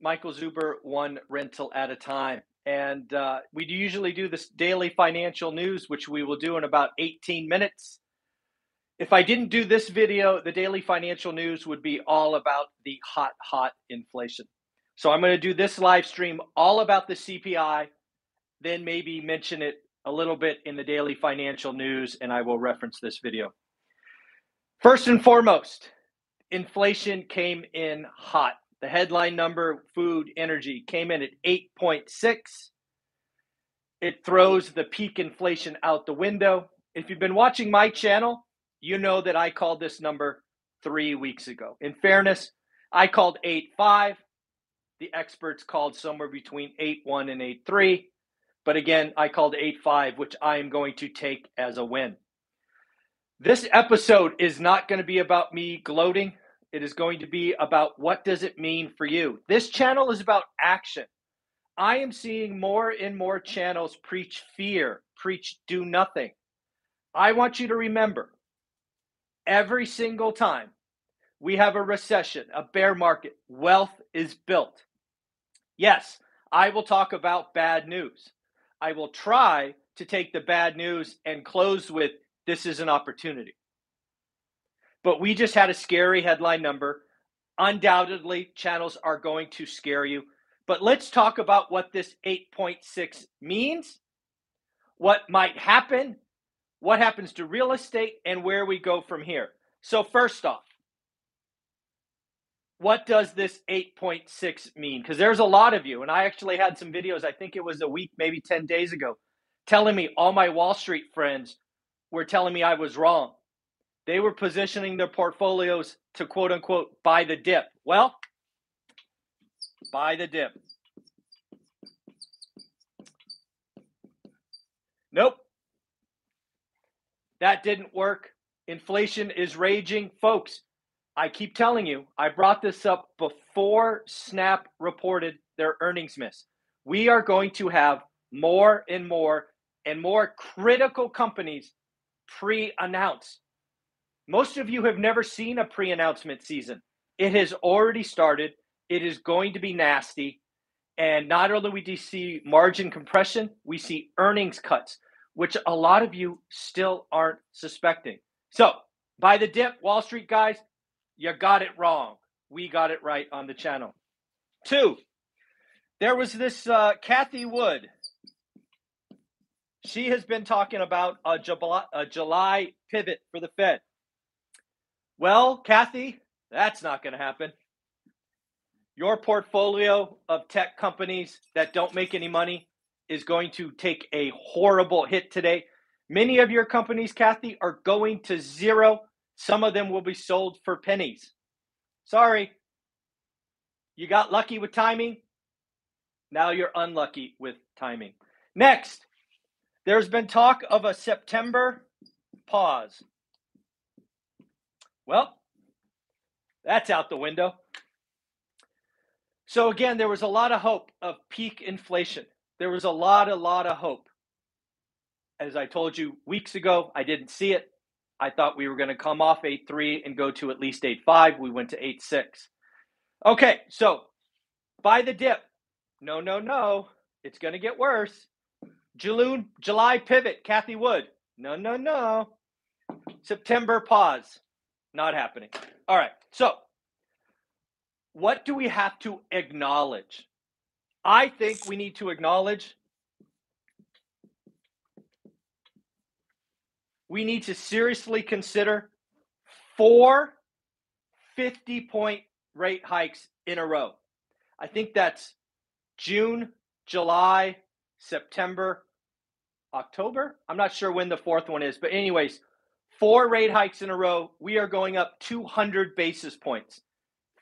Michael Zuber, one rental at a time. And uh, we usually do this daily financial news, which we will do in about 18 minutes. If I didn't do this video, the daily financial news would be all about the hot, hot inflation. So I'm going to do this live stream all about the CPI, then maybe mention it a little bit in the daily financial news, and I will reference this video. First and foremost, inflation came in hot. The headline number, food, energy, came in at 8.6. It throws the peak inflation out the window. If you've been watching my channel, you know that I called this number three weeks ago. In fairness, I called 8.5. The experts called somewhere between 8.1 and 8.3. But again, I called 8.5, which I am going to take as a win. This episode is not going to be about me gloating. It is going to be about what does it mean for you. This channel is about action. I am seeing more and more channels preach fear, preach do nothing. I want you to remember every single time we have a recession, a bear market, wealth is built. Yes, I will talk about bad news. I will try to take the bad news and close with this is an opportunity. But we just had a scary headline number. Undoubtedly, channels are going to scare you. But let's talk about what this 8.6 means, what might happen, what happens to real estate, and where we go from here. So, first off, what does this 8.6 mean? Because there's a lot of you, and I actually had some videos, I think it was a week, maybe 10 days ago, telling me all my Wall Street friends were telling me I was wrong. They were positioning their portfolios to quote unquote buy the dip. Well, buy the dip. Nope. That didn't work. Inflation is raging. Folks, I keep telling you, I brought this up before Snap reported their earnings miss. We are going to have more and more and more critical companies pre announce. Most of you have never seen a pre announcement season. It has already started. It is going to be nasty. And not only do we see margin compression, we see earnings cuts, which a lot of you still aren't suspecting. So, buy the dip, Wall Street guys, you got it wrong. We got it right on the channel. Two, there was this uh, Cathie Wood. She has been talking about a July, a July pivot for the Fed. Well, Cathie, that's not going to happen. Your portfolio of tech companies that don't make any money is going to take a horrible hit today. Many of your companies, Cathie, are going to zero. Some of them will be sold for pennies. Sorry. You got lucky with timing. Now you're unlucky with timing. Next, there's been talk of a September pause. Well, that's out the window. So again, there was a lot of hope of peak inflation. There was a lot, a lot of hope. As I told you weeks ago, I didn't see it. I thought we were going to come off 8.3 and go to at least 8.5. We went to 8.6. Okay, so buy the dip. No, no, no. It's going to get worse. June, July pivot, Cathie Wood. No, no, no. September pause. Not happening. All right. So, what do we have to acknowledge? I think we need to acknowledge we need to seriously consider four 50 point rate hikes in a row. I think that's June, July, September, October. I'm not sure when the fourth one is, but, anyways, four rate hikes in a row. We are going up 200 basis points,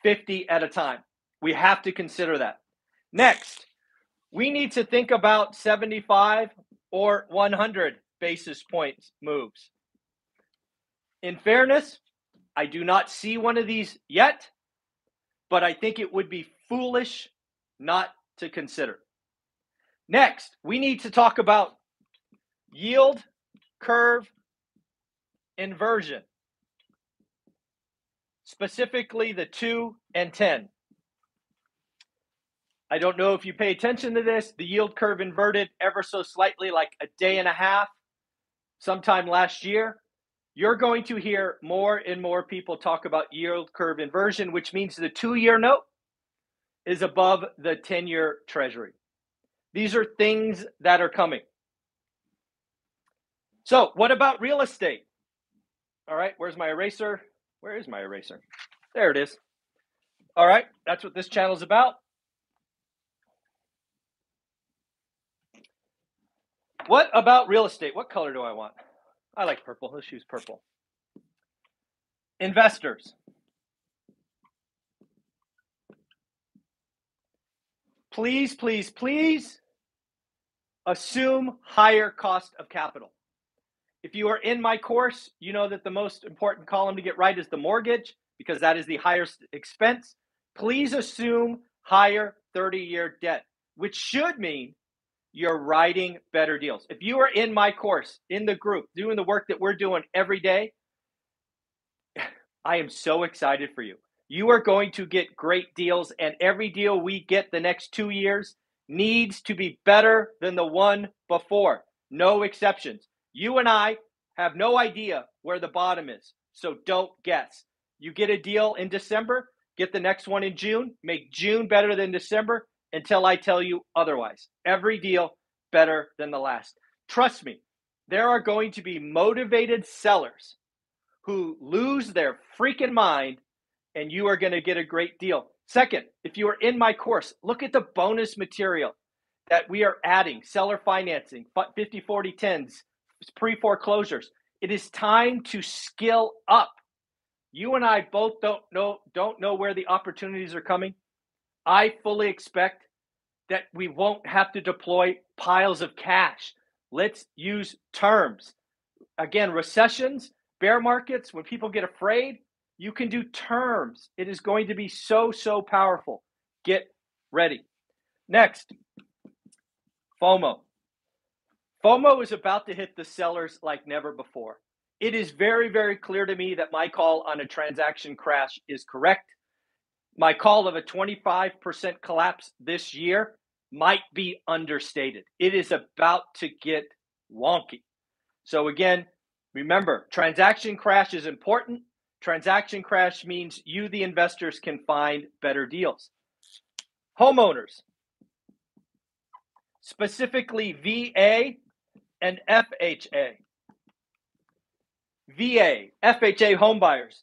50 at a time. We have to consider that. Next, we need to think about 75 or 100 basis points moves. In fairness, I do not see one of these yet, but I think it would be foolish not to consider. Next, we need to talk about yield curve inversion, specifically the 2 and 10. I don't know if you pay attention to this. The yield curve inverted ever so slightly, like a day and a half, sometime last year. You're going to hear more and more people talk about yield curve inversion, which means the two year note is above the 10 year treasury. These are things that are coming. So, what about real estate? All right, where's my eraser? Where is my eraser? There it is. All right, that's what this channel is about. What about real estate? What color do I want? I like purple. Let's use purple. Investors. Please, please, please assume higher cost of capital. If you are in my course, you know that the most important column to get right is the mortgage because that is the highest expense. Please assume higher 30 year debt, which should mean you're writing better deals. If you are in my course, in the group, doing the work that we're doing every day, I am so excited for you. You are going to get great deals, and every deal we get the next two years needs to be better than the one before. No exceptions. You and I have no idea where the bottom is, so don't guess. You get a deal in December, get the next one in June, make June better than December, until I tell you otherwise. Every deal better than the last. Trust me, there are going to be motivated sellers who lose their freaking mind, and you are going to get a great deal. Second, if you are in my course, look at the bonus material that we are adding seller financing, 50 40 10s, pre foreclosures. It is time to skill up. You and I both don't know don't know where the opportunities are coming. I fully expect that we won't have to deploy piles of cash. Let's use terms. Again, recessions, bear markets, when people get afraid, you can do terms. It is going to be so, so powerful. Get ready. Next, FOMO. FOMO is about to hit the sellers like never before. It is very, very clear to me that my call on a transaction crash is correct my call of a 25% collapse this year might be understated. It is about to get wonky. So, again, remember transaction crash is important. Transaction crash means you, the investors, can find better deals. Homeowners, specifically VA and FHA. VA, FHA homebuyers.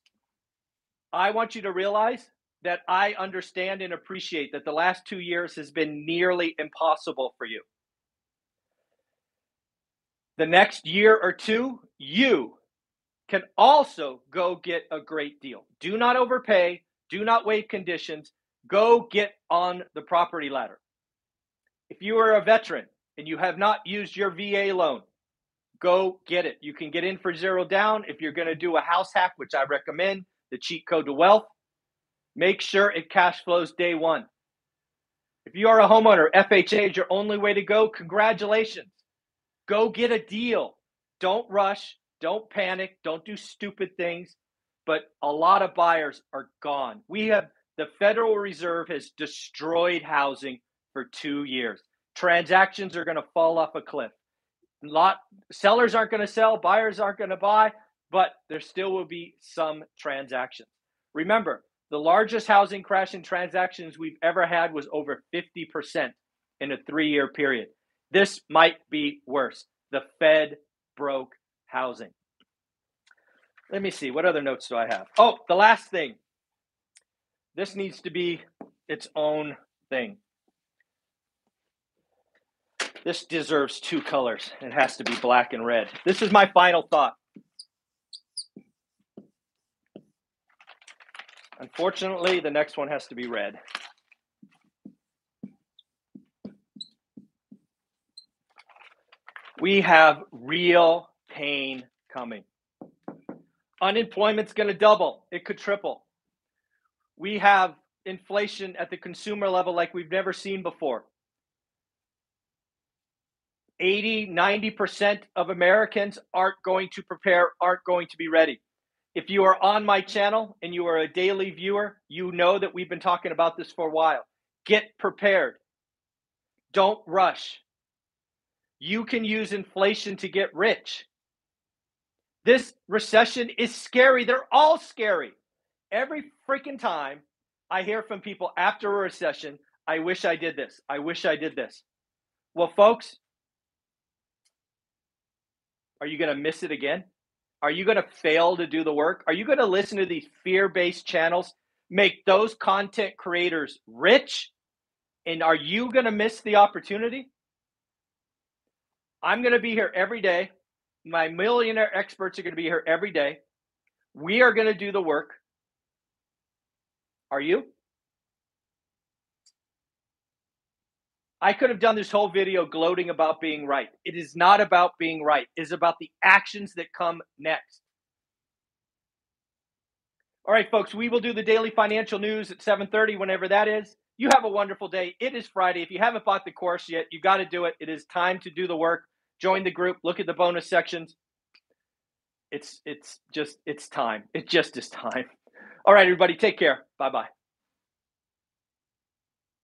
I want you to realize that I understand and appreciate that the last two years has been nearly impossible for you. The next year or two, you can also go get a great deal. Do not overpay, do not waive conditions, go get on the property ladder. If you are a veteran and you have not used your VA loan, go get it. You can get in for zero down. If you're going to do a house hack, which I recommend, the cheat code to wealth, Make sure it cash flows day one. If you are a homeowner, FHA is your only way to go. Congratulations. Go get a deal. Don't rush. Don't panic. Don't do stupid things. But a lot of buyers are gone. We have the Federal Reserve has destroyed housing for two years. Transactions are going to fall off a cliff. Lot sellers aren't going to sell, buyers aren't going to buy, but there still will be some transactions. Remember, the largest housing crash in transactions we've ever had was over 50% in a three year period. This might be worse. The Fed broke housing. Let me see. What other notes do I have? Oh, the last thing. This needs to be its own thing. This deserves two colors. It has to be black and red. This is my final thought. Unfortunately, the next one has to be red. We have real pain coming. Unemployment's going to double, it could triple. We have inflation at the consumer level like we've never seen before. 80, 90% of Americans aren't going to prepare, aren't going to be ready. If you are on my channel and you are a daily viewer, you know that we've been talking about this for a while. Get prepared. Don't rush. You can use inflation to get rich. This recession is scary. They're all scary. Every freaking time I hear from people after a recession, I wish I did this. I wish I did this. Well, folks, are you going to miss it again? Are you going to fail to do the work? Are you going to listen to these fear based channels, make those content creators rich? And are you going to miss the opportunity? I'm going to be here every day. My millionaire experts are going to be here every day. We are going to do the work. Are you? I could have done this whole video gloating about being right. It is not about being right. It is about the actions that come next. All right, folks, we will do the daily financial news at 7:30 whenever that is. You have a wonderful day. It is Friday. If you haven't bought the course yet, you got to do it. It is time to do the work. Join the group, look at the bonus sections. It's it's just it's time. It just is time. All right, everybody, take care. Bye-bye.